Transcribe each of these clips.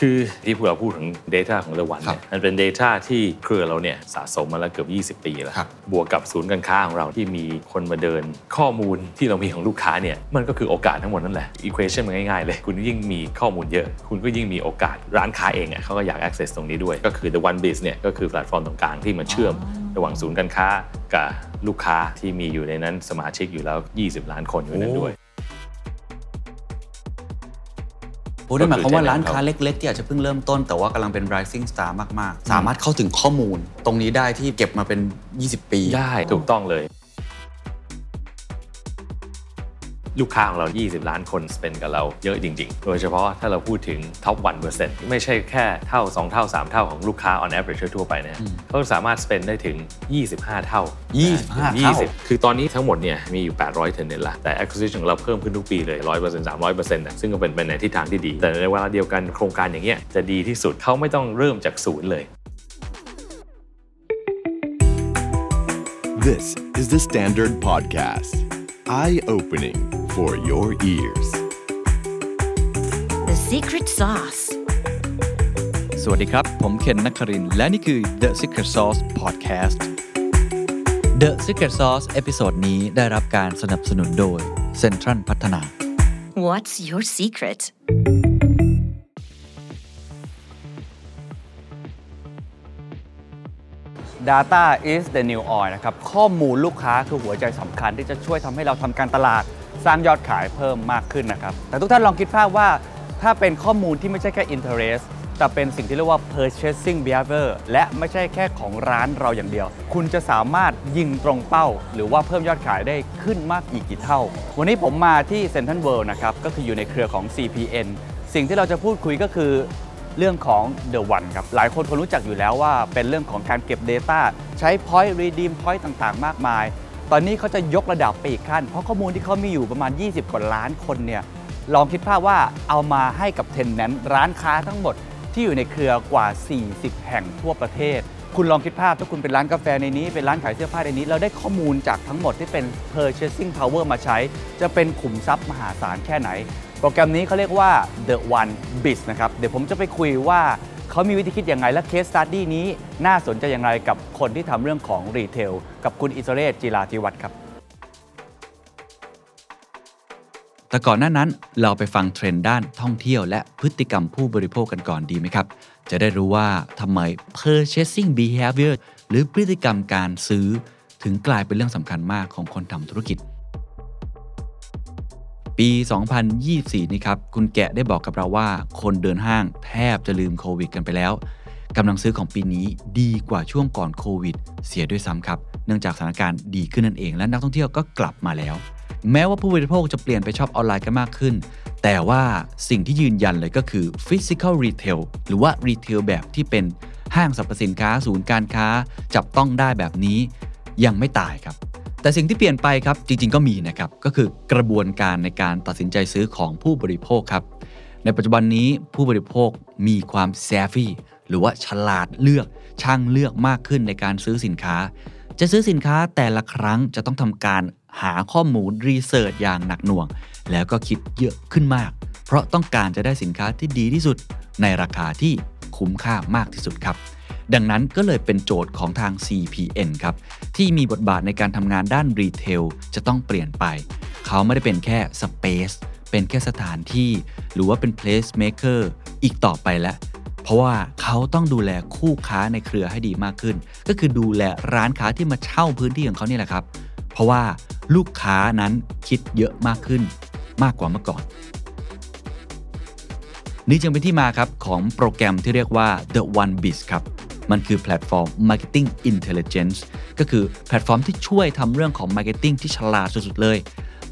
คือที่พวกเราพูดถึง Data ของ The One เนี่ยมันเป็น Data ที่เครือเราเนี่ยสะสมมาแล้วเกือบ 20 ปีแล้วครับบวกกับศูนย์การค้าของเราที่มีคนมาเดิน ข้อมูลที่เรามีของลูกค้าเนี่ยมันก็คือโอกาสทั้งหมดนั่นแหละ equation มันง่ายๆเลย คุณยิ่งมีข้อมูลเยอะ คุณก็ยิ่งมีโอกาสร้านค้าเองอะเขาก็อยาก access ตรงนี้ด้วย ก็คือ The One Biz เนี่ยก็คือแพลตฟอร์มตรงกลางที่มาเชื่อมระหว่างศูนย์การค้ากับลูกค้าที่มีอยู่ในนั้นสมาชิกอยู่แล้ว 20 ล้านคนอยู่ในนั้นด้วย โอ้นั่นหมายความว่าร้านก็คือค้าเล็กๆ ที่อาจจะเพิ่งเริ่มต้น แต่ว่ากำลังเป็น rising star มากๆ สามารถเข้าถึงข้อมูลตรงนี้ได้ที่เก็บมาเป็น 20 ปี ได้ถูกต้องเลย ลูกค้าของเรา 20 ล้านคนสเปนกับเราเยอะจริง ๆ โดยเฉพาะถ้าเราพูดถึง top 1%ไม่ใช่แค่เท่า 2 เท่า 3 เท่าของลูกค้า on average ทั่วๆไปนะเขาสามารถ spend ได้ถึง 25 เท่า 25 เท่า20คือตอนนี้ทั้งหมดเนี่ยมีอยู่ 800เทนเน็ตละแต่ acquisition ของเราเพิ่มขึ้นทุกปีเลย 100% 300%นะซึ่งก็เป็นไปในทิศทางที่ดี แต่ในเวลาเดียวกันโครงการอย่างเงี้ยจะดีที่สุดเขาไม่ต้องเริ่มจากศูนย์เลย This is the Standard Podcast. Eye opening for your ears. The secret sauce. สวัสดีครับ ผมเคนนักครินทร์และนี่คือ The Secret Sauce Podcast The Secret Sauce episode นี้ได้รับการสนับสนุนโดย Central พัฒนา What's your secret? Data is the new oil นะครับ ข้อมูลลูกค้าคือหัวใจสำคัญที่จะช่วยทำให้เราทำการตลาด สร้างยอดขายเพิ่มมากขึ้นนะครับ แต่ทุกท่านลองคิดภาพว่าถ้าเป็นข้อมูลที่ไม่ใช่แค่ interest แต่เป็นสิ่งที่เรียกว่า purchasing behavior และไม่ใช่แค่ของร้านเราอย่างเดียว คุณจะสามารถยิงตรงเป้า หรือว่าเพิ่มยอดขายได้ขึ้นมากอีกกี่เท่า วันนี้ผมมาที่ Central World นะครับ ก็คืออยู่ในเครือของ CPN สิ่งที่เราจะพูดคุยก็คือเรื่องของ The One ครับ หลายคนคงรู้จักอยู่แล้วว่าเป็นเรื่องของการเก็บ Data ใช้ Point Redeem Point ต่างๆ มากมาย ตอนนี้เขาจะยกระดับไปอีกขั้น เพราะข้อมูลที่เขามีอยู่ประมาณ 20 กว่าล้านคนเนี่ยลองคิดภาพว่าเอามาให้กับเทนแนนร้านค้าทั้งหมดที่อยู่ในเครือกว่า 40 แห่งทั่วประเทศ คุณลองคิดภาพถ้าคุณเป็นร้านกาแฟในนี้ เป็นร้านขายเสื้อผ้าในนี้ เราได้ข้อมูลจากทั้งหมดที่เป็น purchasing power มาใช้ จะเป็นขุมทรัพย์มหาศาลแค่ไหน โปรแกรมนี้เขาเรียกว่า The One Biz นะครับ เดี๋ยวผมจะไปคุยว่า เขามีวิธีคิดอยังไงและ case study นี้น่าสนใจอย่างไรกับคนที่ทำเรื่องของรีเทล กับคุณอิสเรศจิราธิวัฒน์ครับ แต่ก่อนหน้านั้นเราไปฟังเทรนด์ด้านท่องเที่ยวและพฤติกรรมผู้บริโภคกันก่อนดีไหมครับ จะได้รู้ว่าทำไม purchasing behavior หรือพฤติกรรมการซื้อ ถึงกลายเป็นเรื่องสำคัญมากของคนทำธุรกิจ ปี 2024 นี้ครับ คุณแกะได้บอกกับเราว่า คนเดินห้างแทบจะลืมโควิดกันไปแล้วกำลังซื้อของปีนี้ดีกว่าช่วงก่อนโควิด เสียด้วยซ้ำครับ เนื่องจากสถานการณ์ดีขึ้นนั่นเอง และนักท่องเที่ยวก็กลับมาแล้ว แม้ว่าผู้บริโภคจะเปลี่ยนไปชอบออนไลน์กันมากขึ้น แต่ว่าสิ่งที่ยืนยันเลยก็คือ physical retail หรือว่า retail แบบที่เป็นห้างสรรพสินค้าศูนย์การค้า จับต้องได้แบบนี้ยังไม่ตายครับ แต่สิ่งที่เปลี่ยนไปครับจริง ๆ ก็มีนะครับก็คือกระบวนการในการตัดสินใจซื้อของผู้บริโภคครับในปัจจุบันนี้ผู้บริโภคมีความแซฟี่หรือว่าฉลาดเลือกช่างเลือกมากขึ้นในการซื้อสินค้า จะซื้อสินค้าแต่ละครั้งจะต้องทำการหาข้อมูลรีเสิร์ชอย่างหนักหน่วง แล้วก็คิดเยอะขึ้นมาก เพราะต้องการจะได้สินค้าที่ดีที่สุด ในราคาที่คุ้มค่ามากที่สุดครับ ดังนั้นก็เลยเป็นโจทย์ของทาง CPN ครับ ที่มีบทบาทในการทำงานด้านรีเทลจะต้องเปลี่ยนไป เขาไม่ได้เป็นแค่ Space เป็นแค่สถานที่ หรือว่าเป็น Place Maker อีกต่อไปแล้วเพราะว่าเขาต้องดูแลคู่ค้าในเครือให้ดีมากขึ้น ก็คือดูแลร้านค้าที่มาเช่าพื้นที่ของเขาเนี่ยแหละครับ เพราะว่าลูกค้านั้นคิดเยอะมากขึ้นมากกว่าเมื่อก่อน นี่จึงเป็นที่มาครับของโปรแกรมที่เรียกว่า The One Biz ครับ มันคือแพลตฟอร์ม Marketing Intelligence ก็คือแพลตฟอร์มที่ช่วยทำเรื่องของ Marketing ที่ฉลาดสุดๆเลย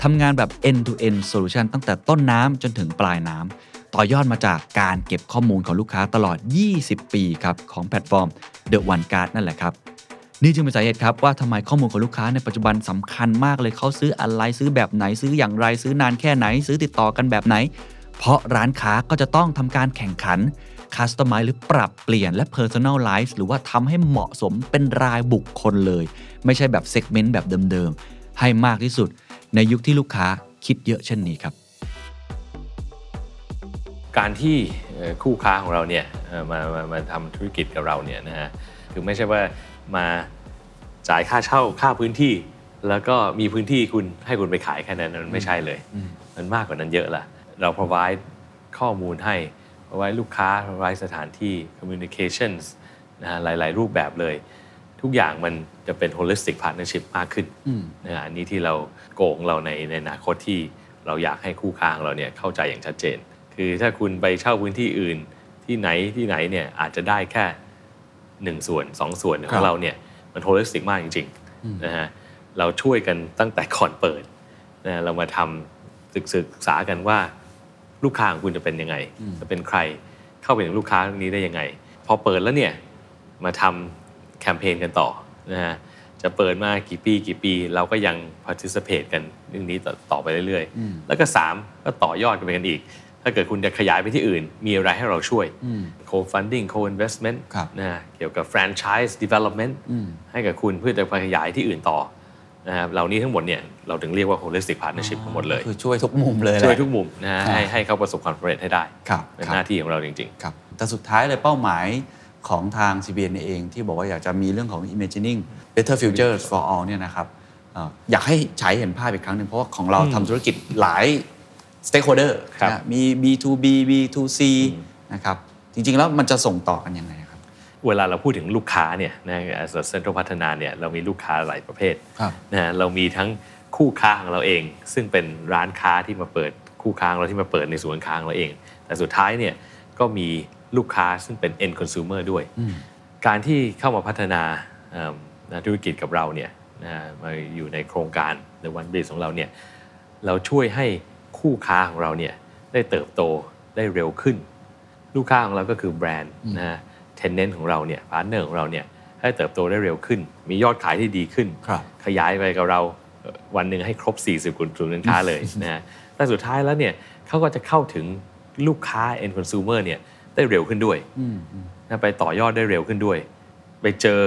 ทำงานแบบ end-to-end solution ตั้งแต่ต้นน้ำจนถึงปลายน้ำต่อยอดมาจากการเก็บข้อมูลของลูกค้าตลอด 20 ปีครับของแพลตฟอร์ม The One Card นั่นแหละครับ นี่จึงเป็นสาเหตุครับว่าทำไมข้อมูลของลูกค้าในปัจจุบันสำคัญมากเลยเขาซื้ออะไรซื้อแบบไหนซื้ออย่างไรซื้อนานแค่ไหน ซื้อติดต่อกันแบบไหน เพราะร้านค้าก็จะต้องทำการแข่งขัน customize หรือปรับเปลี่ยนและ Personalize หรือว่าทำให้เหมาะสมเป็นรายบุคคลเลย ไม่ใช่แบบ segment แบบเดิมๆ ให้มากที่สุด ในยุคที่ลูกค้าคิดเยอะเช่นนี้ครับ การที่เอ่อคู่ค้าของเราเนี่ยเอ่อมามามาทำธุรกิจกับเราเนี่ยนะฮะคือไม่ใช่ว่ามาจ่ายค่าเช่าค่าพื้นที่ แล้วก็มีพื้นที่คุณให้คุณไปขายแค่นั้นมันไม่ใช่เลย มันมากกว่านั้นเยอะละเรา provide ข้อมูลให้ provide ลูกค้า provide สถานที่ communications นะฮะหลาย ๆ รูปแบบเลย ทุกอย่างมันจะเป็น holistic partnership มากขึ้นนะฮะอันนี้ที่เราโกงเราในในอนาคตที่เราอยากให้คู่ค้าของเราเนี่ยเข้าใจอย่างชัดเจน คือถ้าคุณไปเช่าพื้นที่อื่นที่ไหนที่ไหนเนี่ยอาจจะได้แค่หนึ่งส่วนสองส่วนของเราเนี่ยมัน holistic มากจริงๆนะฮะเราช่วยกันตั้งแต่ก่อนเปิดนะเรามาทำศึกศึกษากันว่า ลูกค้าของคุณจะเป็นยังไง จะเป็นใครเข้าไปถึงลูกค้าตรงนี้ได้ยังไง พอเปิดแล้วเนี่ยมาทำแคมเปญกันต่อนะฮะจะเปิดมากี่ปีกี่ปี เราก็ยัง participate กันเรื่องนี้ต่อต่อไปเรื่อยๆ แล้วก็ 3 ก็ต่อยอดกันไปกันอีก ถ้าเกิดคุณจะขยายไปที่อื่น มีอะไรให้เราช่วย co-funding co-investment ครับนะฮะเกี่ยวกับ franchise development ให้กับคุณเพื่อจะไปขยายที่อื่นต่อ นะครับเหล่านี้ทั้งหมดเนี่ยเราถึงเรียกว่า holistic partnership ทั้งหมดเลย คือช่วยทุกมุมเลยแหละช่วยทุกมุมนะฮะครับให้ให้เขาประสบความสำเร็จให้ได้ครับเป็นครับหน้าที่ของเราจริงครับแต่สุดท้ายเลยเป้าหมายของทาง CBN เองที่บอกว่าอยากจะมีเรื่องของ imagining better futures for all เนี่ยนะครับเอ่ออยากให้ใช้เห็นภาพอีกครั้งหนึ่งเพราะว่าของเราทำธุรกิจหลาย stakeholder ครับนะมี B2B B2C นะครับจริงๆแล้วมันจะส่งต่อกันยังไงครับๆ เวลาเราพูดถึงลูกค้าเนี่ยนะเซ็นทรัลพัฒนาเนี่ยเรามีลูกค้าหลายประเภทครับนะฮะเรามีทั้งคู่ค้าของเราเอง ซึ่งเป็นร้านค้าที่มาเปิดคู่ค้าของเราที่มาเปิดในศูนย์ค้าของเราเอง แต่สุดท้ายเนี่ยก็มีลูกค้าซึ่งเป็น end consumer ด้วย การที่เข้ามาพัฒนาเอิ่มนะธุรกิจกับเราเนี่ยนะฮะมาอยู่ในโครงการ The One b i z ของเราเนี่ยเราช่วยให้คู่ค้าของเราเนี่ยได้เติบโตได้เร็วขึ้น ลูกค้าของเราก็คือแบรนด์นะฮะเท นเนนของเราเนี่ย partner ของเราเนี่ยให้เติบโตได้เร็วขึ้น มียอดขายที่ดีขึ้นครับขยายไปกับเราเอ่อวันหนึ่งให้ครบ 40กว่าศูนย์การค้าเลยนะฮะแต่สุดท้ายแล้วเนี่ยเขาก็จะเข้าถึงลูกค้า end consumer เนี่ยได้เร็วขึ้นด้วยนะไปต่อยอดได้เร็วขึ้นด้วย ไปเจอ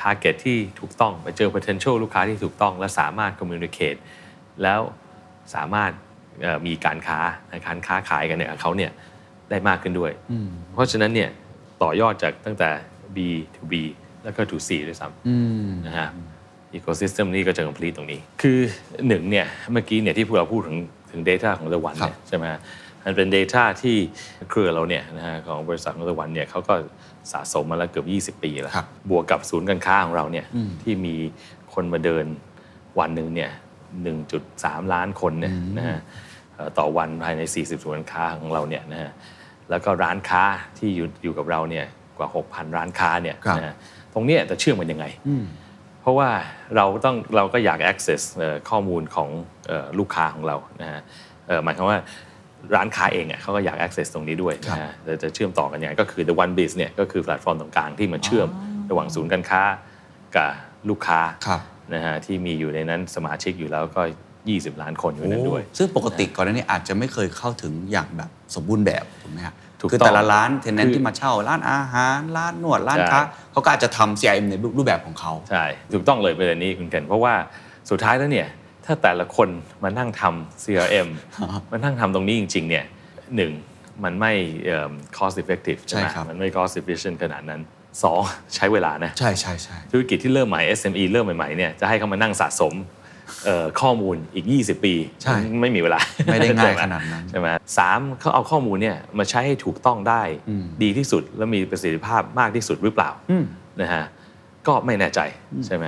target ที่ถูกต้อง ไปเจอ potential ลูกค้าที่ถูกต้อง และสามารถ communicate แล้วสามารถเอ่อมีการค้าการค้าขายกันเนี่ยกับเขาเนี่ยได้มากขึ้นด้วย เพราะฉะนั้นเนี่ย ต่อยอดจากตั้งแต่ B to B แล้วก็ to C ด้วยซ้ำนะฮะ ecosystem นี่ก็จะ complete ตรงนี้ คือหนึ่งเนี่ยเมื่อกี้เนี่ยที่พวกเราพูดถึงถึง data ของ The One เนี่ยใช่ไหมฮะมันเป็น data ที่เครือเราเนี่ยนะฮะของบริษัทของ The One เนี่ยเขาก็สะสมมาแล้วเกือบ 20 ปีแล้วครับบวกกับศูนย์การค้าของเราเนี่ยที่มีคนมาเดินวันหนึ่งเนี่ย 1.3 ล้านคนเนี่ยนะฮะเอ่อต่อวันภายใน 40 ศูนย์การค้าของเราเนี่ยนะฮะ แล้วก็ร้านค้าที่อยู่อยู่กับเราเนี่ยกว่า 6,000 ร้านค้าเนี่ยครับนะฮะตรงเนี้ยจะเชื่อมกันยังไง เพราะว่าเราต้องเราก็อยาก access เอ่อข้อมูลของเอ่อลูกค้าของเรานะฮะเอ่อหมายความว่าร้านค้าเองอะเขาก็อยาก access ตรงนี้ด้วยนะฮะจะจะเชื่อมต่อกันยังไงก็คือ the one biz เนี่ยก็คือแพลตฟอร์มตรงกลางที่มาเชื่อมระหว่างศูนย์การค้ากับลูกค้าครับนะฮะที่มีอยู่ในนั้นสมาชิกอยู่แล้วก็ 20 ล้านคนอยู่ในนั้นด้วย ซึ่งปกติก่อนหน้านี้อาจจะไม่เคยเข้าถึงอย่างแบบสมบูรณ์แบบถูกไหมครับถูกคือต้องแต่ละร้านเทนเนนคือที่มาเช่าร้านอาหารร้านนวดร้านใช่ค้าเขาก็อาจจะทำ CRM ในรูปแบบของเขาใช่ถูกต้องเลยประเด็นนี้คุณเคนเพราะว่าสุดท้ายแล้วเนี่ยถ้าแต่ละคนมานั่งทำ CRM มานั่งทำตรงนี้จริง ๆ เนี่ยหนึ่งมันไม่เอิ่ม cost effective ใช่ไหมใช่ครับมันไม่ cost efficient ขนาดนั้นสองใช้เวลานะ ใช่ใช่ใช่ธุรกิจที่เริ่มใหม่ SME เริ่มใหม่ๆเนี่ยจะให้เขามานั่งสะสมเอ่อ ข้อมูลอีก 20 ปีใช่มันไม่มีเวลา ไม่ได้ง่ายใช่หขนาดนั้นใช่ไหมสามเขาเอาข้อมูลเนี่ยมาใช้ให้ถูกต้องได้ดีที่สุดและมีประสิทธิภาพมากที่สุดหรือเปล่านะฮะก็ไม่แน่ใจใช่ไหม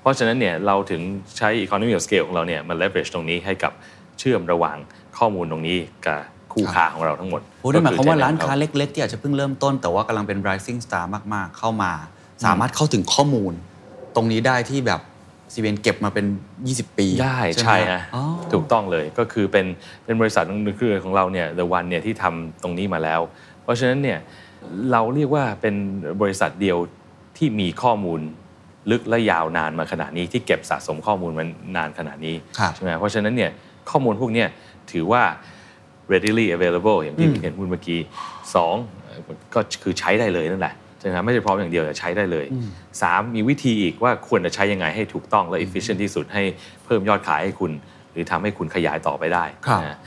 เพราะฉะนั้นเนี่ยเราถึงใช้ economy of scale ของเราเนี่ยมา leverage ตรงนี้ให้กับเชื่อมระหว่างข้อมูลตรงนี้กับคู่ค้าของเราทั้งหมดโอ้นั่นหมายความว่าก็อร้านค้า tenant เล็ก ๆ ที่อาจจะเพิ่งเริ่มต้นแต่ว่ากำลังเป็น rising star มากๆ เข้ามา สามารถเข้าถึงข้อมูล ตรงนี้ได้ที่แบบ ซีเวนเก็บมาเป็น 20 ปีได้ไหมใช่ครัฮะบอ๋อถูกต้องเลยก็คือเป็นเป็นบริษัทในเครือของเราเนี่ย The One เนี่ยที่ทำตรงนี้มาแล้ว เพราะฉะนั้นเนี่ยเราเรียกว่าเป็นบริษัทเดียวที่มีข้อมูลลึกและยาวนานมาขนาดนี้ที่เก็บสะสมข้อมูลมานานขนาดนี้ครับใช่ไหมเพราะฉะนั้นเนี่ยข้อมูลพวกเนี้ยถือว่า readily available อย่างที่เห็นพูดเมื่อกี้สองเอ่อก็คือใช้ได้เลยนั่นแหละ ใช่ไหมไม่ใช่พร้อมอย่างเดียวแต่ใช้ได้เลยสามมีวิธีอีกว่าควรจะใช้ยังไงให้ถูกต้องและ efficient ที่สุดให้เพิ่มยอดขายให้คุณ หรือทำให้คุณขยายต่อไปได้ครับนะ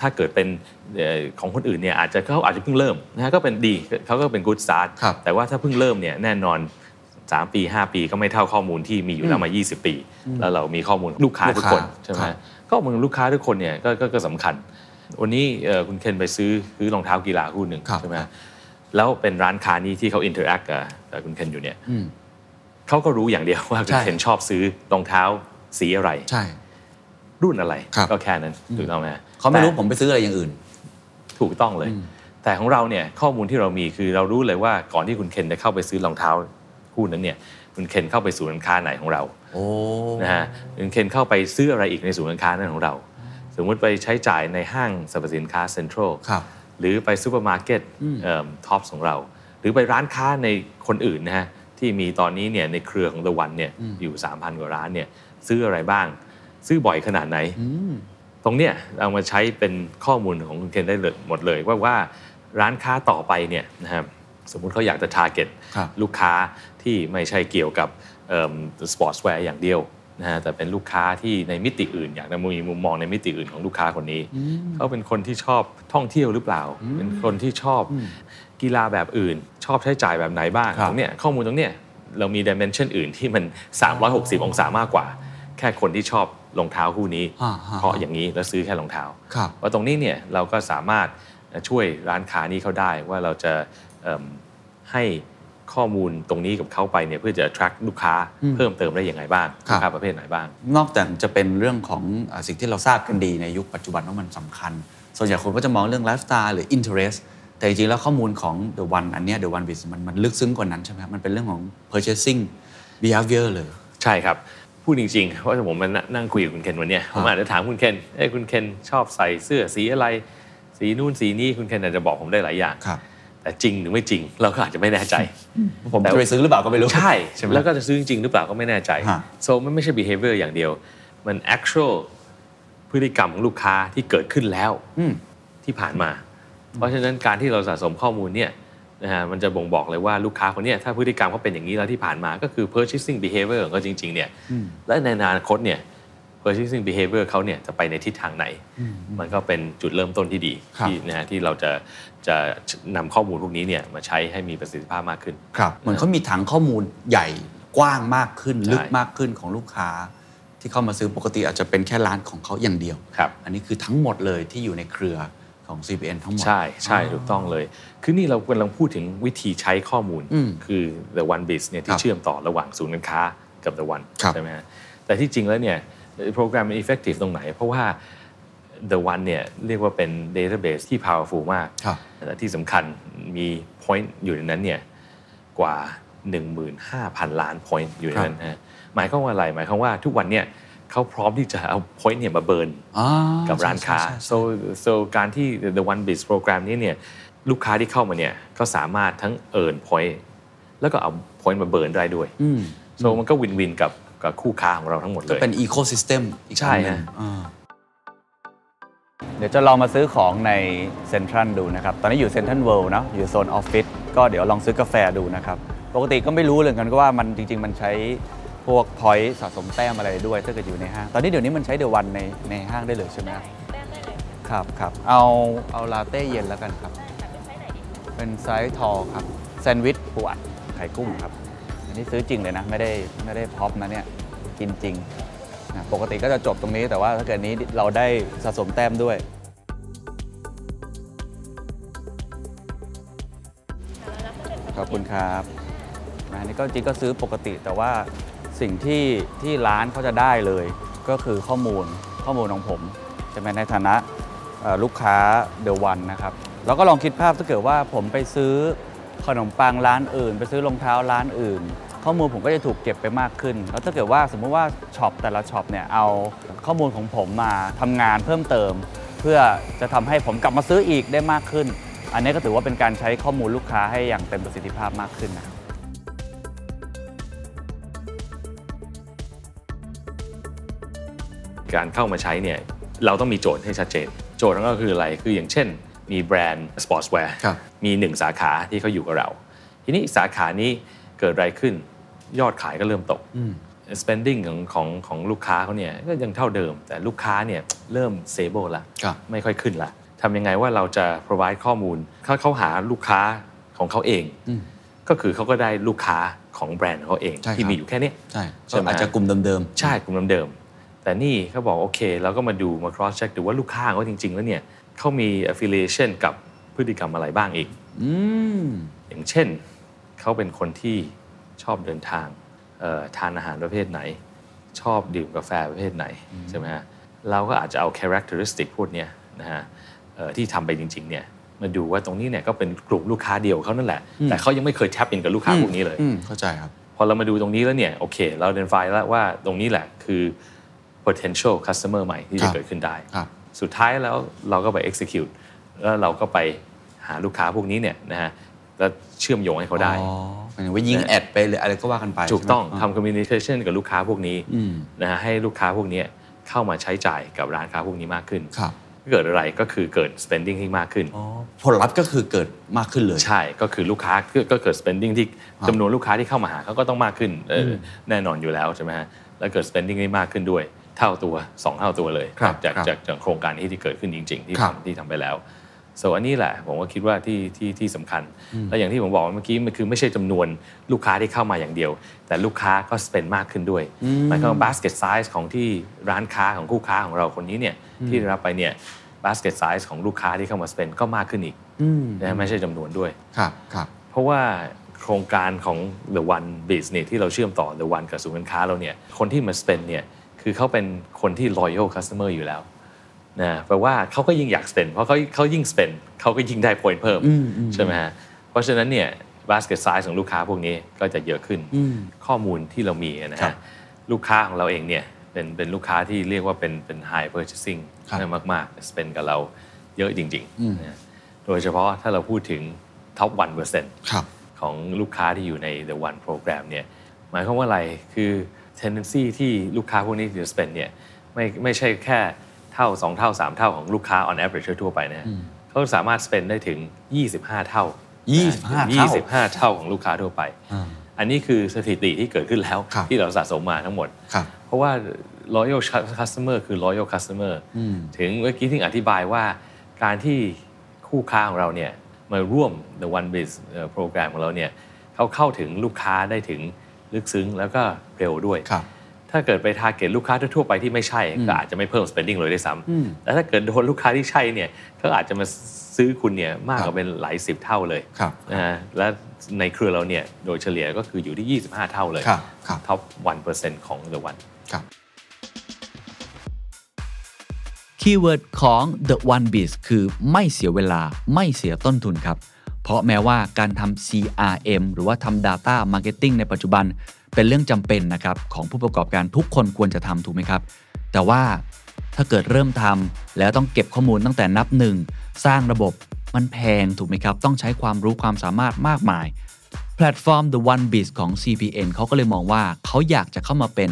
ถ้าเกิดเป็นเอ่อของคนอื่นเนี่ยอาจจะเขาอาจจะเพิ่งเริ่มนะฮะก็เป็นดีเขาก็เป็น good start ครับแต่ว่าถ้าเพิ่งเริ่มเนี่ยแน่นอน 3 ปี 5 ปีก็ไม่เท่าข้อมูลที่มีอยู่แล้วมา 20 ปี แล้วเรามีข้อมูลลูกค้าลูกค้าทุกคนใช่ไหมครับข้อมูลลูกค้าทุกคนเนี่ยก็ก็ก็สำคัญ วันนี้เอ่อคุณเคนไปซื้อซื้อรองเท้ากีฬาคู่หนึ่งครับใช่ไหม แล้วเป็นร้านค้านี้ที่เขา interact กับกับคุณเคนอยู่เนี่ยอืมเขาก็รู้อย่างเดียวว่าใช่คุณเคนชอบซื้อรองเท้าสีอะไร ใช่ รุ่นอะไรครับก็แค่นั้นถูกต้องไหมเขาไม่รู้ว่าผมไปซื้ออะไรอย่างอื่น ถูกต้องเลย แต่ของเราเนี่ยข้อมูลที่เรามีคือเรารู้เลยว่าก่อนที่คุณเคนจะเข้าไปซื้อรองเท้าคู่นั้นเนี่ยคุณเคนเข้าไปสู่ร้านค้าไหนของเราโอ้นะฮะคุณเคนเข้าไปซื้ออะไรอีกในศูนย์การค้านั้นของเรา สมมุติไปใช้จ่ายในห้างสรรพสินค้าเซ็นทรัลครับ หรือไปซูเปอร์มาร์เก็ต Tops ของเรา หรือไปร้านค้าในคนอื่นนะฮะที่มีตอนนี้เนี่ยในเครือของ The One เนี่ยอยู่ 3,000 กว่าร้านเนี่ยซื้ออะไรบ้าง ซื้อบ่อยขนาดไหน ตรงเนี้ยเอามาใช้เป็นข้อมูลของคุณเคนได้เลยหมดเลยว่าว่าร้านค้าต่อไปเนี่ยนะครับสมมุติเขาอยากจะ target ครับลูกค้าที่ไม่ใช่เกี่ยวกับ sportswear อย่างเดียว นะฮะแต่เป็นลูกค้าที่ในมิติอื่น อยากจะมีมุมมองในมิติอื่นของลูกค้าคนนี้ เขาเป็นคนที่ชอบท่องเที่ยวหรือเปล่า เป็นคนที่ชอบกีฬาแบบอื่น ชอบใช้จ่ายแบบไหนบ้างครับตรงเนี้ยข้อมูลตรงเนี้ยเรามี dimension อื่นที่มัน 360 องศามากกว่า แค่คนที่ชอบรองเท้าคู่นี้อ่าฮะเพราะอย่างนี้แล้วซื้อแค่รองเท้าครับว่าตรงนี้เนี่ยเราก็สามารถช่วยร้านค้านี้เขาได้ว่าเราจะเอิ่มให้ ข้อมูลตรงนี้กับเขาไปเนี่ยเพื่อจะ attract ลูกค้าเพิ่มเติมได้ยังไงบ้างครับลูกค้าประเภทไหนบ้าง นอกจากจะเป็นเรื่องของอาสิ่งที่เราทราบกันดีในยุคปัจจุบันว่ามันสำคัญ ส่วนใหญ่คนก็จะมองเรื่องไลฟ์สไตล์หรือ interest แต่จริงๆแล้วข้อมูลของ The One อันเนี้ย The One Biz มันมันลึกซึ้งกว่านั้นใช่ไหมครับมันเป็นเรื่องของ purchasing behavior เลย ใช่ครับ พูดจริงๆว่าผมมานั่งคุยกับคุณเคนวันเนี้ยผมอาจจะถามคุณเคนเอ้ยคุณเคนชอบใส่เสื้อสีอะไร สีนู่นสีนี้คุณเคนอาจจะบอกผมได้หลายอย่างครับ แต่จริงหรือไม่จริง เราก็อาจจะไม่แน่ใจผมแต่จะไปซื้อหรือเปล่าก็ไม่รู้ใช่ใช่ไหมแล้วก็จะซื้อจริงๆหรือเปล่าก็ไม่แน่ใจฮะ so มันไม่ใช่ behavior อย่างเดียว มัน actual พฤติกรรมของลูกค้าที่เกิดขึ้นแล้วอืมที่ผ่านมา เพราะฉะนั้นการที่เราสะสมข้อมูลเนี่ยนะฮะมันจะบ่งบอกเลยว่าลูกค้าคนเนี้ยถ้าพฤติกรรมเขาเป็นอย่างนี้แล้วที่ผ่านมาก็คือ purchasing behavior ของเขาจริง ๆเนี่ยและในอนาคตเนี่ย purchasing behavior เขาเนี่ยจะไปในทิศทางไหน มันก็เป็นจุดเริ่มต้นที่ดีครับที่นะฮะที่เราจะจะนำข้อมูลพวกนี้เนี่ยมาใช้ให้มีประสิทธิภาพมากขึ้น ครับ เหมือนเขามีถังข้อมูลใหญ่กว้างมากขึ้นใช่ลึกมากขึ้นของลูกค้า ที่เข้ามาซื้อปกติอาจจะเป็นแค่ร้านของเขาอย่างเดียวครับอันนี้คือทั้งหมดเลยที่อยู่ในเครือของ CPN ทั้งหมด ใช่ใช่ถูกต้องเลย คือนี่เรากำลังพูดถึงวิธีใช้ข้อมูลอืมคือ the one biz เนี่ยคที่รับเชื่อมต่อระหว่างศูนย์การค้ากับ the one ครับใช่ไหมฮะแต่ที่จริงแล้วเนี่ย โปรแกรมมัน effective ตรงไหน เพราะว่า the one เนี่ยเรียกว่าเป็น database ที่ powerful มากครับและที่สำคัญมี point อยู่ในนั้นเนี่ยกว่า 15,000 ล้าน point อยู่ในนั้นนะฮะหมายความว่าอะไรหมายความว่าทุกวันเนี่ยเขาพร้อมที่จะเอา point เนี่ยมา burnอ่ากับร้านค้าใช่ใช่ใช่ so so การที่ the one biz program นี้เนี่ยลูกค้าที่เข้ามาเนี่ยก็สามารถทั้ง earn point แล้วก็เอา point มา burn ได้ด้วยอืม so มันก็ win-win กับ กับคู่ค้าของเราทั้งหมดเลย ก็เป็น ecosystem อีกใช่อันหนึ่งฮะอ่าเดี๋ยวจะลองมาซื้อของในเซ็นทรัลดูนะครับ ตอนนี้อยู่เซ็นทรัลเวิลด์นะอยู่โซนออฟฟิศก็เดี๋ยวลองซื้อกาแฟดูนะครับ ปกติก็ไม่รู้เลยกันก็ว่ามันจริง ๆ มันใช้พวก point สะสมแต้มอะไรด้วยถ้าเกิดอยู่ในห้าง ตอนนี้เดี๋ยวนี้มันใช้ The One ในในห้างได้เลยใช่ไหมครับครับครับเอาเอาลาเต้เย็นแล้วกันครับ เป็นไซส์ tall ครับแซนด์วิชปูอัดไข่กุ้งครับอั นนี้ซื้อจริงเลยนะ ไม่ได้ไม่ได้พ็อปนะเนี่ยกินจริงนะปกติก็จะจบตรงนี้แต่ว่าถ้าเกิดนี้เราได้สะสมแต้มด้วย ขอบคุณครับนะอันนี้ก็จริงก็ซื้อปกติแต่ว่าสิ่งที่ที่ร้านเขาจะได้เลย ก็คือข้อมูลข้อมูลของผมจะเป็นในฐานะลูกค้า The One นะครับแล้วก็ลองคิดภาพถ้าเกิดว่าผมไปซื้อขนมปังร้านอื่น ไปซื้อรองเท้าร้านอื่น ข้อมูลผมก็จะถูกเก็บไปมากขึ้น แล้วถ้าเกิดว่าสมมติว่า shop แต่ละ shop เนี่ยเอาข้อมูลของผมมาทำงานเพิ่มเติม เพื่อจะทำให้ผมกลับมาซื้ออีกได้มากขึ้น อันนี้ก็ถือว่าเป็นการใช้ข้อมูลลูกค้าให้อย่างเต็มประสิทธิภาพมากขึ้นนะครับการเข้ามาใช้เนี่ยเราต้องมีโจทย์ให้ชัดเจน โจทย์นั่นก็คืออะไรคืออย่างเช่น มีแบรนด์ sportswear ครับมีหนึ่งสาขาที่เขาอยู่กับเรา ทีนี้สาขานี้เกิดอะไรขึ้น ยอดขายก็เริ่มตก spending ของของของลูกค้าเขาเนี่ยก็ยังเท่าเดิม แต่ลูกค้าเนี่ยเริ่ม stable ละครับไม่ค่อยขึ้นละทำยังไงว่าเราจะ provide ข้อมูลเขาเขาหาลูกค้าของเขาเองก็คือเขาก็ได้ลูกค้าของแบรนด์ของเขาเองใช่ครับที่มีอยู่แค่เนี้ยใช่ใช่ไหมอาจจะกลุ่มเดิมใช่กลุ่มเดิมๆแต่นี่เขาบอกโอเคเราก็มาดูมา cross check ดูว่าลูกค้าของเขาจริง ๆ แล้วเนี่ยเขามี affiliation กับพฤติกรรมอะไรบ้างอีกๆอืมอย่างเช่นเขาเป็นคนที่ ชอบเดินทางเอ่อทานอาหารประเภทไหน ชอบดื่มกาแฟประเภทไหนใช่ไหมฮะเราก็อาจจะเอา characteristic พวกเนี้ยนะฮะเอ่อที่ทำไปจริงๆเนี่ยมาดูว่าตรงนี้เนี่ยก็เป็นกลุ่มลูกค้าเดียวเขานั่นแหละ แต่เขายังไม่เคยแทบอินกับลูกค้าพวกนี้เลยอืมเข้าใจครับพอเรามาดูตรงนี้แล้วเนี่ยโอเค เรา identify แล้วว่าตรงนี้แหละคือ potential customer ใหม่ที่ครัจะบเกิดขึ้นได้ครับสุดท้ายแล้วเราก็ไป execute แล้วเราก็ไปหาลูกค้าพวกนี้เนี่ยนะฮะ แล้วเชื่อมโยงให้เขาได้อ๋อหมายถึงว่ายิงแอดไปเลยอะไรก็ว่ากันไปถูกต้องใช่ไหมทำ communication กับลูกค้าพวกนี้อืมนะฮะให้ลูกค้าพวกนี้เข้ามาใช้จ่ายกับร้านค้าพวกนี้มากขึ้นครับเกิดอะไรก็คือเกิด spending ที่มากขึ้นผลลัพธ์ก็คือเกิดมากขึ้นเลย ใช่ก็คือลูกค้าก็ก็เกิด spending ที่จำนวนลูกค้าที่เข้ามาหาเขาก็ต้องมากขึ้นเอออแน่นอนอยู่แล้วใช่ไหมฮะแล้วเกิด spending ได้มากขึ้นด้วย เท่าตัว 2 เท่าตัวเลยครับจากครับจากจากโครงการที่ที่เกิดขึ้นจริง ๆ ที่ครับทำที่ทำไปแล้ว ส่วนอันนี้แหละผมก็คิดว่าที่ที่ที่สำคัญ และอย่างที่ผมบอกเมื่อกี้มันคือไม่ใช่จำนวนลูกค้าที่เข้ามาอย่างเดียว แต่ลูกค้าก็ spend มากขึ้นด้วยหมายความว่า basket size ของที่ร้านค้าของคู่ค้าของเราคนนี้เนี่ยที่ได้รับไปเนี่ย basket size ของลูกค้าที่เข้ามา spend ก็มากขึ้นอีกนะไม่ใช่จำนวนด้วยครับครับเพราะว่าโครงการของ The One Biz เนี่ยที่เราเชื่อมต่อ The One กับศูนย์การค้าเราเนี่ยคนที่มา spend เนี่ยคือเขาเป็นคนที่ loyal customer อยู่แล้ว นะแปลว่าเขาก็ยิ่งอยาก spend เพราะเขาเขายิ่ง spend เขาก็ยิ่งได้ point เพิ่มใช่ไหมฮะเพราะฉะนั้นเนี่ย basket size ของลูกค้าพวกนี้ก็จะเยอะขึ้นข้อมูลที่เรามีนะครัฮะบลูกค้าของเราเองเนี่ยเป็นเป็นลูกค้าที่เรียกว่าเป็นเป็น high purchasing ครับมากๆ spend กับเราเยอะจริงๆนะโดยเฉพาะถ้าเราพูดถึง top 1%ครับของลูกค้าที่อยู่ใน The One Program เนี่ยหมายความว่าอะไรคือ tendency ที่ลูกค้าพวกนี้จะ spend เนี่ยไม่ไม่ใช่แค่ เท่า 2 เท่า 3 เท่าของลูกค้า on average ทั่วไปนะเขาสามารถ spend ได้ถึง 25 เท่า 25ยี่เท่าสิบห้าเท่าของลูกค้าทั่วไป อันนี้คือสถิติที่เกิดขึ้นแล้วครับที่เราสะสมมาทั้งหมดครับเพราะว่า loyal customer คือ loyal customer ถึงเมื่อกี้ที่อธิบายว่าการที่คู่ค้าของเราเนี่ยมาร่วม the one biz เอ่อโปรแกรมของเราเนี่ยเขาเข้าถึงลูกค้าได้ถึงลึกซึ้งแล้วก็เร็วด้วยครับ ถ้าเกิดไป target ลูกค้าทั่วๆไปที่ไม่ใช่ก็อาจจะไม่เพิ่ม spending เลยด้วยซ้ำแต่ถ้าเกิดโดนลูกค้าที่ใช่เนี่ยเขาอาจจะมาซื้อคุณเนี่ยมากกว่าครับเป็นหลายสิบเท่าเลยครับนะฮะและในเครือเราเนี่ยโดยเฉลี่ยก็คืออยู่ที่ 25 เท่าเลยครับครับ top 1%ของ The One ครับkeyword ของ The One Biz คือไม่เสียเวลาไม่เสียต้นทุนครับ เพราะแม้ว่าการทำ CRM หรือว่าทำ Data Marketing ในปัจจุบัน เป็นเรื่องจำเป็นนะครับของผู้ประกอบการทุกคนควรจะทำถูกไหมครับ แต่ว่าถ้าเกิดเริ่มทำแล้วต้องเก็บข้อมูลตั้งแต่นับหนึ่งสร้างระบบมันแพงถูกไหมครับ ต้องใช้ความรู้ความสามารถมากมาย แพลตฟอร์ม The One Biz ของ CPN เขาก็เลยมองว่าเขาอยากจะเข้ามาเป็น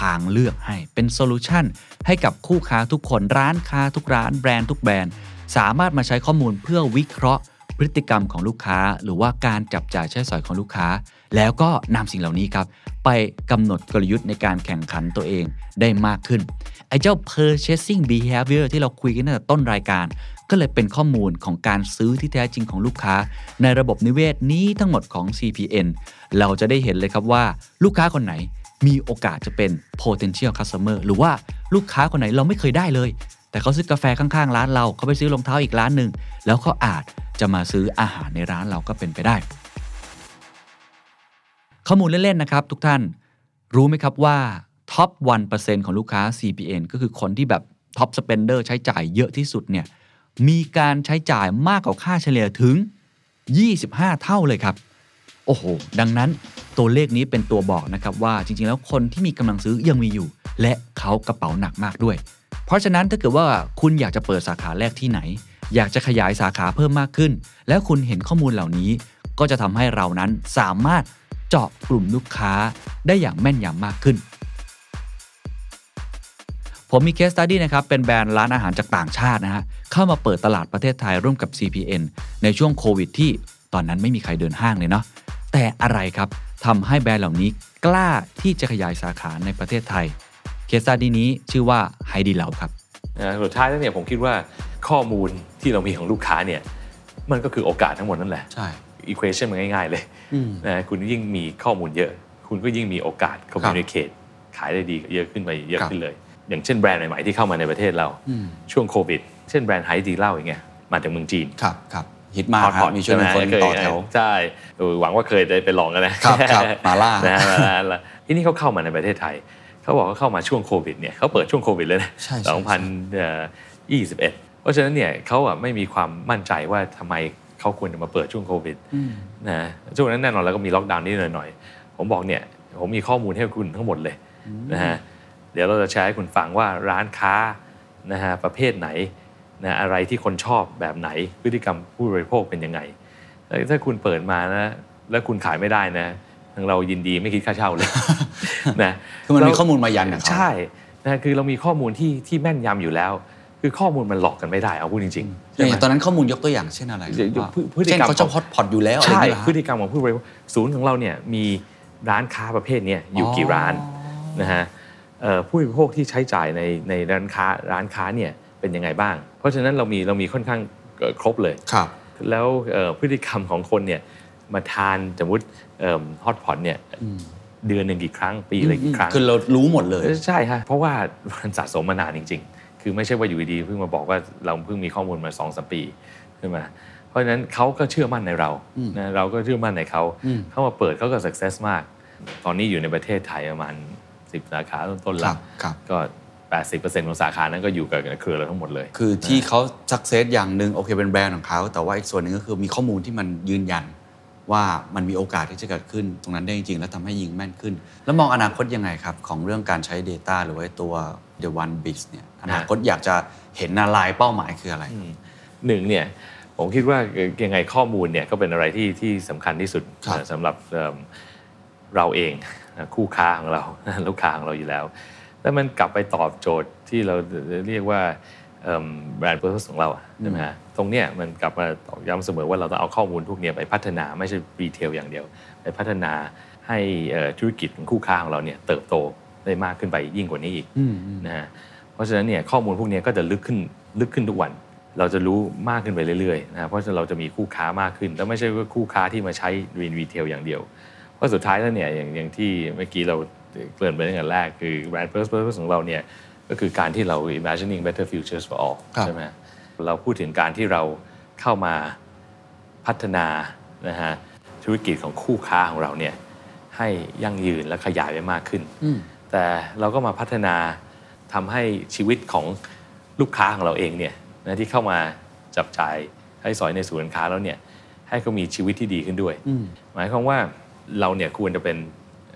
ทางเลือกให้เป็นโซลูชันให้กับคู่ค้าทุกคนร้านค้าทุกร้านแบรนด์ทุกแบรนด์ สามารถมาใช้ข้อมูลเพื่อวิเคราะห์พฤติกรรมของลูกค้า หรือว่าการจับจ่ายใช้สอยของลูกค้า แล้วก็นำสิ่งเหล่านี้ครับ ไปกำหนดกลยุทธ์ในการแข่งขันตัวเองได้มากขึ้น ไอ้เจ้า purchasing behavior ที่เราคุยกันตั้งแต่ต้นรายการ ก็เลยเป็นข้อมูลของการซื้อที่แท้จริงของลูกค้า ในระบบนิเวศนี้ทั้งหมดของ CPN เราจะได้เห็นเลยครับว่าลูกค้าคนไหนมีโอกาสจะเป็น potential customer หรือว่าลูกค้าคนไหนเราไม่เคยได้เลย แต่เขาซื้อกาแฟข้างๆ ร้านเราเขาไปซื้อรองเท้าอีกร้านหนึ่งแล้วเขาอาจจะมาซื้ออาหารในร้านเราก็เป็นไปได้ ข้อมูลเล่นๆนะครับ ทุกท่านรู้ไหมครับว่าท็อป 1%ของลูกค้า CPN ก็คือคนที่แบบท็อปสเปนเดอร์ใช้จ่ายเยอะที่สุดเนี่ยมีการใช้จ่ายมากกว่าค่าเฉลี่ยถึง 25 เท่าเลยครับ โอ้โห ดังนั้นตัวเลขนี้เป็นตัวบอกนะครับว่าจริงๆ แล้วคนที่มีกำลังซื้อยังมีอยู่ และเขากระเป๋าหนักมากด้วย เพราะฉะนั้นถ้าเกิดว่าคุณอยากจะเปิดสาขาแรกที่ไหน อยากจะขยายสาขาเพิ่มมากขึ้น แล้วคุณเห็นข้อมูลเหล่านี้ ก็จะทำให้เรานั้นสามารถ เจาะกลุ่มลูกค้าได้อย่างแม่นยำมากขึ้น ผมมีเคสตัดดี้นะครับ เป็นแบรนด์ร้านอาหารจากต่างชาตินะฮะ เข้ามาเปิดตลาดประเทศไทยร่วมกับ CPN ในช่วงโควิดที่ตอนนั้นไม่มีใครเดินห้างเลยเนาะ แต่อะไรครับทำให้แบรนด์เหล่านี้กล้าที่จะขยายสาขาในประเทศไทย เคสสตาดี้นี้ชื่อว่าไฮดีเหลาครับนะสุดท้ายแล้วเนี่ยผมคิดว่าข้อมูลที่เรามีของลูกค้าเนี่ยมันก็คือโอกาสทั้งหมดนั่นแหละใช่ equation มันง่าย ๆ เลยอืมนะคุณยิ่งมีข้อมูลเยอะ คุณก็ยิ่งมีโอกาส communicate ขายได้ดีเยอะขึ้นไปเยอะครับขึ้นเลย อย่างเช่นแบรนด์ใหม่ๆที่เข้ามาในประเทศเราอืมช่วงโควิด เช่นแบรนด์ Haidilao อย่างเงี้ยมาจากเมืองจีนครับครับฮิตมากครับมีช่วงหนึ่งคนต่อแถวใช่ไหมใช่เออหวังว่าเคยได้ไปลองกันนะครับครับหมาล่านะหมาล่าแล้วที่นี่เขาเข้ามาในประเทศไทยเขาบอกเขาเข้ามาช่วงโควิดเนี่ยเขาเปิดช่วงโควิดเลยนะใช่ใช่2021เพราะฉะนั้นเนี่ยเขาอะไม่มีความมั่นใจว่าทำไม เขาควรจะมาเปิดช่วงโควิดนะช่วงนั้นแน่นอนแล้วก็มีล็อกดาวน์นิดหน่อยๆ ผมบอกเนี่ยผมมีข้อมูลให้คุณทั้งหมดเลยนะฮะเดี๋ยวเราจะแชร์ให้คุณฟังว่าร้านค้านะฮะประเภทไหนนะอะไรที่คนชอบแบบไหนพฤติกรรมผู้บริโภคเป็นยังไงแล้วถ้าคุณเปิดมานะแล้วคุณขายไม่ได้นะทางเรายินดีไม่คิดค่าเช่าเลยนะคือมันมีเราข้อมูลมายันกับเขาใช่นะคือเรามีข้อมูลที่ที่แม่นยำอยู่แล้ว คือข้อมูลมันหลอกกันไม่ได้เอาพูดจริงๆอใช่ไหมย่างตอนนั้นข้อมูลยกตัวอย่างเช่นอะไรยกว่าพฤพฤติเช่นกรรมเขาชอบฮอตพอตอยู่แล้วอะไรอใช่ย่างเงี้ยเหรอฮะพฤติกรรมของผู้บริโภคศูนย์ของเราเนี่ยมีร้านค้าประเภทเนี้ยอยู่กี่ร้านนะฮะเอ่อผู้บริโภคที่ใช้จ่ายในในร้านค้าร้านค้าเนี่ยเป็นยังไงบ้าง เพราะฉะนั้นเรามีเรามีค่อนข้างเอ่อครบเลยครับ แล้วเอ่อพฤติกรรมของคนเนี่ยมาทานสมมติฮอตพอตเนี่ยเดือนหนึ่งกี่ครั้งปีละกี่ครั้งคือเรารู้หมดเลยใช่ฮะเพราะว่ามันสะสมมานานจริง ๆ คือไม่ใช่ว่าอยู่ดีๆเพิ่งมาบอกว่าเราเพิ่งมีข้อมูลมา2อสปีใช่ไหมเพราะฉะนั้นเขาก็เชื่อมั่นในเรานะเราก็เชื่อมั่นในเขาเขามาเปิดเขาก็ success มาก ตอนนี้อยู่ในประเทศไทยประมาณ 10 สาขาต้นๆครัละบครับก็ 80%ของสาขานั้นก็อยู่กับเครือเราทั้งหมดเลย คือที่เขาสักเซสอย่างหนึ่งโอเคเป็นแบรนด์ของเขา แต่ว่าอีกส่วนหนึ่งก็คือมีข้อมูลที่มันยืนยัน ว่ามันมีโอกาสที่จะเกิดขึ้นตรงนั้นได้จริง ๆ แล้วทำให้ยิงแม่นขึ้น แล้วมองอนาคตยังไงครับ ของเรื่องการใช้ Data หรือว่าตัว The One b i z เนี่ยอนาคตอยากจะเห็นอะไรเป้าหมายคืออะไรหนึ่งเนี่ยผมคิดว่ายังไงข้อมูลเนี่ยก็เป็นอะไรที่ที่สำคัญที่สุดครับสำหรับเอิ่มเราเองคู่ค้าของเราลูกค้าของเราอยู่แล้ว แล้วมันกลับไปตอบโจทย์ที่เราเรียกว่าแบรนด์เ u r p o s e ของเราอะใช่ไหมฮะต รงเนี้ยมันกลับมาตอกย้ำเสมอว่าเราต้องเอาข้อมูลพวกเนี้ยไปพัฒนาไม่ใช่รีเทลอย่างเดียว ไปพัฒนาให้เอ่อธุรกิจของคู่ค้าของเราเนี่ยเติบโตได้มากขึ้นไปยิ่งกว่านี้อีกนะฮะเพราะฉะนั้นเนี่ยข้อมูลพวกเนี้ยก็จะลึกขึ้นลึกขึ้นทุกวันเราจะรู้มากขึ้นไปเรื่อยๆนะเพราะฉะนั้นเราจะมีคู่ค้ามากขึ้น แล้วไม่ใช่ว่าคู่ค้าที่มาใช้รีนรีเทลอย่างเดียว เพราะสุดท้ายแล้วเนี่ยอย่างอย่างที่เมื่อกี้เราเกริ่นไปตั้งแต่แรกคือ brand purpose purpose ของเราเนี่ยก็คือการที่เรา imagining better futures for all ครับใช่ไหม เราพูดถึงการที่เราเข้ามาพัฒนานะฮะธุรกิจของคู่ค้าของเราเนี่ยให้ยั่งยืนและขยายไปมากขึ้น แต่เราก็มาพัฒนาทำให้ชีวิตของลูกค้าของเราเองเนี่ยนะที่เข้ามาจับจ่ายให้สอยในศูนย์การค้าแล้วเนี่ยให้เขามีชีวิตที่ดีขึ้นด้วย หมายความว่าเราเนี่ยควรจะเป็น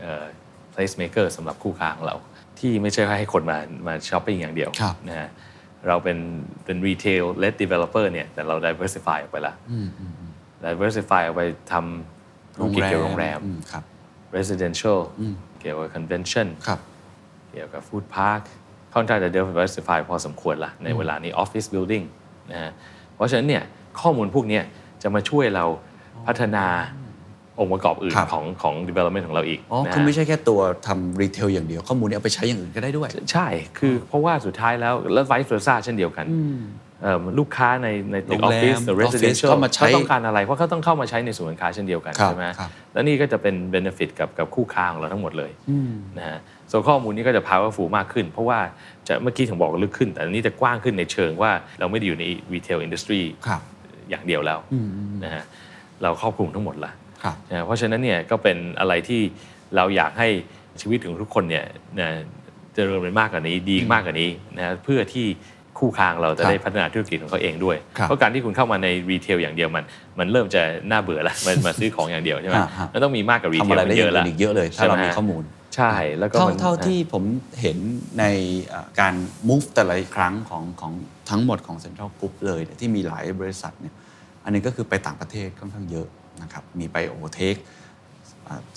เอ่อ place maker สำหรับคู่ค้าของเรา ที่ไม่ใช่ให้คนมามาช้อปปิ้งอย่างเดียวครับนะฮะ เราเป็นเป็น retail led developer เนี่ยแต่เรา diversify ออกไปละ diversify ออกไปทำธุรกิจเกี่ยวกับโรงแรมอืครับ residential เกี่ยวกับ convention ครับเกี่ยวกับ food park ค่อนข้างจะ diversify พอสมควรละในเวลานี้ office building นะฮะเพราะฉะนั้นเนี่ยข้อมูลพวกเนี้ยจะมาช่วยเราพัฒนา องค์ประกอบอื่นครับของของ development ของเราอีกอ๋อนะคือฮะไม่ใช่แค่ตัวทำรีเทลอย่างเดียว ข้อมูลนี้เอาไปใช้อย่างอื่นก็ได้ด้วย ใช่ คือเพราะว่าสุดท้ายแล้วแล้ว vice versa เช่นเดียวกันเอิ่มลูกค้าในในตึกอโรองฟแรมฟิศหรือ office residential เข้ามาใช้เขาต้องการอะไร เพราะเขาต้องเข้ามาใช้ในศูนย์การค้าเช่นเดียวกันครับใช่ไหมครับแล้วนี่ก็จะเป็น benefit กับกับคู่ค้าของเราทั้งหมดเลยนะฮะส่วนข้อมูลนี้ก็จะ powerful มากขึ้น เพราะว่าจะเมื่อกี้ถึงบอกว่าลึกขึ้น แต่อันนี้จะกว้างขึ้นในเชิงว่าเราไม่ได้อยู่ใน retail industry ครับอย่างเดียวแล้วนะฮะเราครอบคลุมทั้งหมดละครับนะ เพราะฉะนั้นเนี่ยก็เป็นอะไรที่เราอยากให้ชีวิตของทุกคนเนี่ยนะเจริญไปมากกว่านี้ดีมากกว่านี้นะเพื่อที่คู่ค้างเราจะครับได้พัฒนาธุรกิจของเขาเองด้วยครับเพราะการที่คุณเข้ามาในรีเทลอย่างเดียวมันมันเริ่มจะน่าเบื่อละมันมาซื้อของอย่างเดียวใช่ไหมอ่าฮะมันต้องมีมากกว่ารีทำเทอะลไรได้เยอย่างอะละอื่นอีกเยอะเลยถ้าเรามีข้อมูลใช่แล้วก็เท่ามันเท่าที่ผมเห็นในเอ่อการ move แต่ละครั้งของของทั้งหมดของ Central Group เลยเนี่ยที่มีหลายบริษัทเนี่ยอันนี้ก็คือไปต่างประเทศค่อนข้างเยอะ นะครับมีไปโอเทค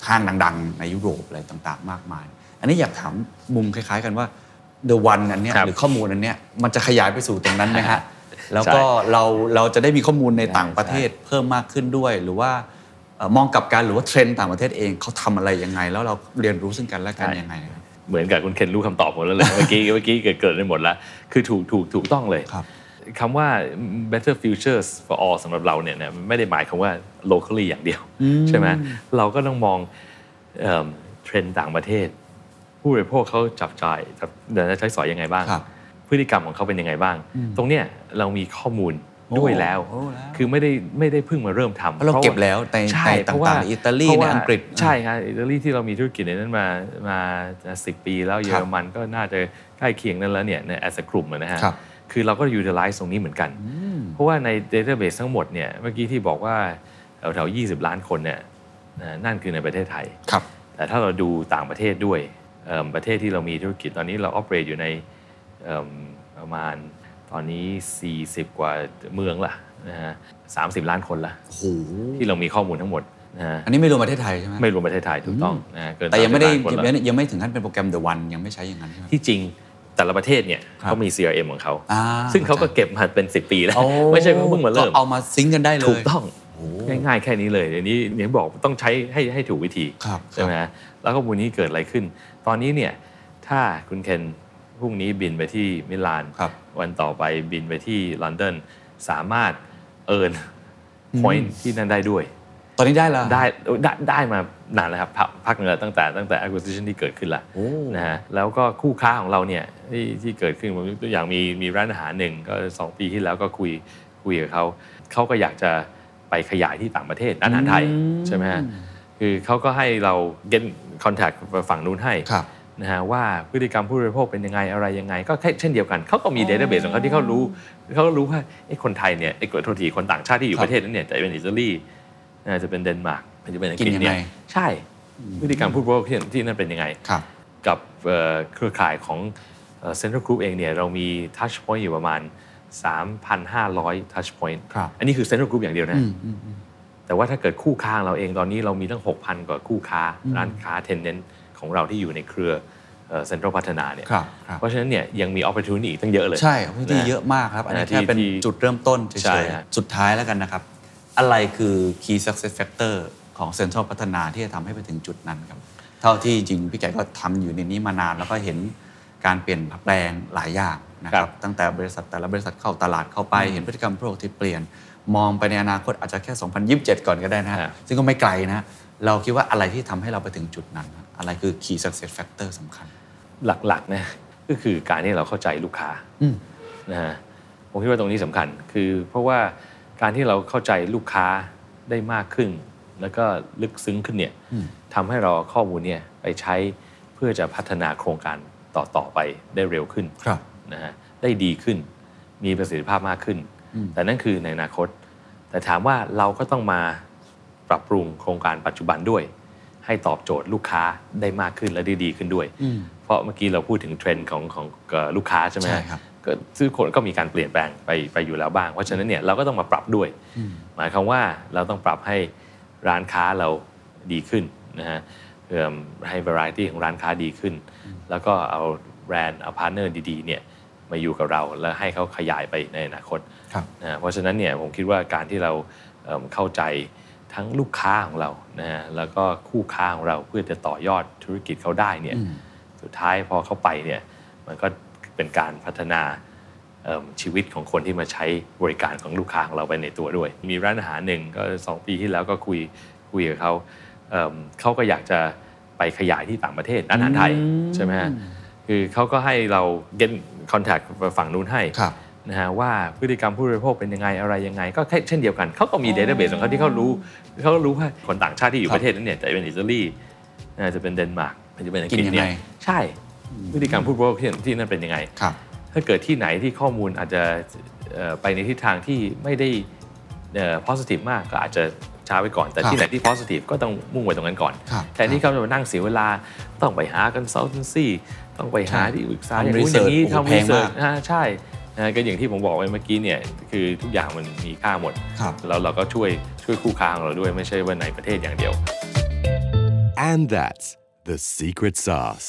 ห้างดังๆ ในยุโรปอะไรต่างๆ มากมาย อันนี้อยากถามมุมคล้าย ๆ กันว่า The One อันเนี้ยครับหรือข้อมูลอันเนี้ยมันจะขยายไปสู่ตรงนั้นไหมฮะแล้วก็ใช่เราเราจะได้มีข้อมูลในต่างประเทศเพิ่มมากขึ้นด้วย หรือว่าเอ่อมองกลับกันหรือว่าเทรนด์ต่างประเทศเองเขาทำอะไรยังไง แล้วเราเรียนรู้ซึ่งกันและกันใช่ยังไงนะครับเหมือนกับคุณเคนรู้คำตอบหมดแล้วเลยเมื่อกี้เมื่อกี้เกิดเกิดได้หมดแล้ว คือถูกถูกถูกต้องเลย ครับคำว่า better futures for all สำหรับเราเนี่ยนะมันไม่ได้หมายความว่า locally อย่างเดียว ใช่ไหมเราก็ต้องมองเอิ่มเทรนด์ต่างประเทศ ผู้บริโภคเขาจับจ่ายจับเดินใช้สอยยังไงบ้างครับพฤติกรรมของเขาเป็นยังไงบ้าง ตรงเนี้ยเรามีข้อมูลโอ้ด้วยแล้วโอ้แล้ว คือไม่ได้ไม่ได้เพิ่งมาเริ่มทำเพราะเราเก็บแล้วในใช่ในเพราะว่าต่างๆอิตาลีเพระในว่าอังกฤษใช่ครับอิตาลีที่เรามีธุรกิจในนั้นมามาสิปีแล้วเยอรมันก็น่าจะใกล้เคียงนั้นแล้วเนี่ยใน as a กลุ่มอะนะฮะ ครับคือเราก็ utilize ตรงนี้เหมือนกัน เพราะว่าใน database ทั้งหมดเนี่ยเมื่อกี้ที่บอกว่าแถวๆ20 ล้านคนเนี่ยนะนั่นคือในประเทศไทยครับแต่ถ้าเราดูต่างประเทศด้วยเอิ่มประเทศที่เรามีธุรกิจตอนนี้เรา operate อยู่ในเอิ่มประมาณตอนนี้ 40 กว่าเมืองละนะฮะ30ล้านคนละโอ้โหที่เรามีข้อมูลทั้งหมดนะฮะอันนี้ไม่รวมประเทศไทยใช่ไหมไม่รวมประเทศไทยถูกต้องนะฮะเกินแต่ยังไม่ได้30ล้านคนยังละไม่ยังไม่ถึงขั้นเป็นโปรแกรม The One ยังไม่ใช้อย่างนั้นใช่ไหมที่จริง แต่ละประเทศเนี่ยครับเขามี CRM ของเขาอ่าซึ่งเขาก็เก็บมาเป็น 10 ปีแล้วโอ้ไม่ใช่ว่าเพิ่งมาเริ่มก็เอามาซิงค์กันได้เลยถูกต้องง่ายๆแค่นี้เลยเดี๋ยวนี้เนี่ยบอกต้องใช้ให้ให้ถูกวิธีครับใช่ไหมฮะแล้วข้อมูลนี้เกิดอะไรขึ้น ตอนนี้เนี่ยถ้าคุณเคนพรุ่งนี้บินไปที่มิลานครับวันต่อไปบินไปที่ลอนดอนสามารถเอิร์น point ที่นั่นได้ด้วย ตอนนี้ได้แล้วได้ได้ได้มานานแล้วครับพักพักหนึงแล้วตั้งแต่ตั้งแต่ acquisition ที่เกิดขึ้นละโอ้นะฮะแล้วก็คู่ค้าของเราเนี่ยที่ที่เกิดขึ้นผมยกตัวอย่างมีมีร้านอาหารหนึ่งก็สองปีที่แล้วก็คุยคุยกับเขาเขาก็อยากจะไปขยายที่ต่างประเทศร้านอาหารไทยใช่ไหมฮะคือเขาก็ให้เรา get contact ฝั่งนู้นให้ครับนะฮะว่าพฤติกรรมผู้บริโภคเป็นยังไงอะไรยังไง ก็แค่เช่นเดียวกันเขาก็มี database ของเขาที่เขารู้เขาก็รู้ว่าไอ้คนไทยเนี่ยไอ้กดโทษทีคนต่างชาติที่อยู่ครับประเทศนั้นเนี่ยจะเป็นอิตาลี อาจจะเป็นเดนมาร์กอาจจะเป็นอังกฤษกินยังเนี่ไงยใช่พฤติกรรมผู้บริโภคที่ที่นั่นเป็นยังไงครับกับเอ่อเครือข่ายของเซ็นทรัลกรุ๊ปเองเนี่ยเรามี touch point อยู่ประมาณ 3,500 touch point ครับอันนี้คือเซ็นทรัลกรุ๊ปอย่างเดียวนะ แต่ว่าถ้าเกิดคู่ค้าของเราเองตอนนี้เรามีตั้ง 6,000 กว่าคู่ค้า ร้านค้า tenant ของเราที่อยู่ในเครือเซ็นทรัลพัฒนาเนี่ยครับครับเพราะฉะนั้นเนี่ยยังมี opportunity อีกตั้งเยอะเลย ใช่พื้นที่เยอะมากครับ อันนี้นะแค่เป็นที่จุดเริ่มต้นเฉยๆ ใช่ฮะสุดท้ายแล้วกันนะครับ อะไรคือ key success factor ของเซ็นทรัลพัฒนาที่จะทำให้ไปถึงจุดนั้นครับ เท่าที่จริงพี่แกก็ทำอยู่ในนี้มานาน แล้วก็เห็นการเปลี่ยนแปลงหลายอย่างนะคครัรับบตั้งแต่บริษัทแต่ละบริษัทเข้าตลาดเข้าไปเห็นพฤติกรรมผู้บริโภคที่เปลี่ยน มองไปในอนาคตอาจจะแค่ 2027 ก่อนก็ได้นะฮะฮะซึ่งก็ไม่ไกลนะเราคิดว่าอะไรที่ทำให้เราไปถึงจุดนั้นครับอะไรคือ key success factor สำคัญ หลักๆนะก็คือการที่เราเข้าใจลูกค้าอืมนะฮะผมคิดว่าตรงนี้สำคัญคือเพราะว่า การที่เราเข้าใจลูกค้าได้มากขึ้น แล้วก็ลึกซึ้งขึ้นเนี่ยทำให้เราเอาข้อมูลเนี่ยไปใช้เพื่อจะพัฒนาโครงการต่อต่อไปได้เร็วขึ้นครับนะฮะได้ดีขึ้น มีประสิทธิภาพมากขึ้น แต่นั่นคือในอนาคต แต่ถามว่าเราก็ต้องมาปรับปรุงโครงการปัจจุบันด้วย ให้ตอบโจทย์ลูกค้าได้มากขึ้นและได้ดีขึ้นด้วย เพราะเมื่อกี้เราพูดถึงเทรนด์ของของเอ่อลูกค้าใช่ไหมใช่ครับ ก็ซึ่งคนก็มีการเปลี่ยนแปลงไปไปอยู่แล้วบ้าง เพราะฉะนั้นเนี่ยเราก็ต้องมาปรับด้วย หมายความว่าเราต้องปรับให้ร้านค้าเราดีขึ้นนะฮะเอิ่มให้ variety ของร้านค้าดีขึ้น แล้วก็เอาแบรนด์เอา partner ดีๆเนี่ยมาอยู่กับเราแล้วให้เขาขยายไปในอนาคตครับนะฮะเพราะฉะนั้นเนี่ยผมคิดว่าการที่เราเอิ่มเข้าใจทั้งลูกค้าของเรานะฮะแล้วก็คู่ค้าของเราเพื่อจะต่อยอดธุรกิจเขาได้เนี่ยสุดท้ายพอเข้าไปเนี่ยมันก็ เป็นการพัฒนาเอิ่มชีวิตของคนที่มาใช้บริการของลูกค้าของเราไปในตัวด้วย มีร้านอาหารหนึ่งก็สองปีที่แล้วก็คุยคุยกับเขาเอิ่มเขาก็อยากจะไปขยายที่ต่างประเทศร้านอาหารไทยใช่ไหมฮะคือเขาก็ให้เรา get contact ฝั่งนู้นให้ครับนะฮะว่าพฤติกรรมผู้บริโภคเป็นยังไงอะไรยังไง ก็แค่เช่นเดียวกันเขาก็มี database ของเขาที่เขารู้เขาก็รู้ว่าคนต่างชาติที่อยู่ครับประเทศนั้นเนี่ยจะเป็นอิตาลีอาจจะเป็นเดนมาร์กอาจจะเป็นอังกฤษกินยังไงเนี่ยใช่ พฤติกรรมผู้บริโภคที่ที่นั่นเป็นยังไงครับถ้าเกิดที่ไหนที่ข้อมูลอาจจะเอ่อไปในทิศทางที่ไม่ได้เอ่อ positive มากก็อาจจะช้าไปก่อน แต่ครับที่ไหนที่ positive ก็ต้องมุ่งไปตรงนั้นก่อนครับแทนที่เขาจะมานั่งเสียเวลาต้องไปหา consultancy ต้องไปหาที่ปรึกษาทำอย่างนู้นอย่างนี้ research โอ้โหทำแพงมาก research อ่าใช่นะก็อย่างที่ผมบอกไว้เมื่อกี้เนี่ยคือทุกอย่างมันมีค่าหมดครับแล้วเราก็ช่วยช่วยคู่ค้าของเราด้วยไม่ใช่ว่าในประเทศอย่างเดียว And that's the secret sauce.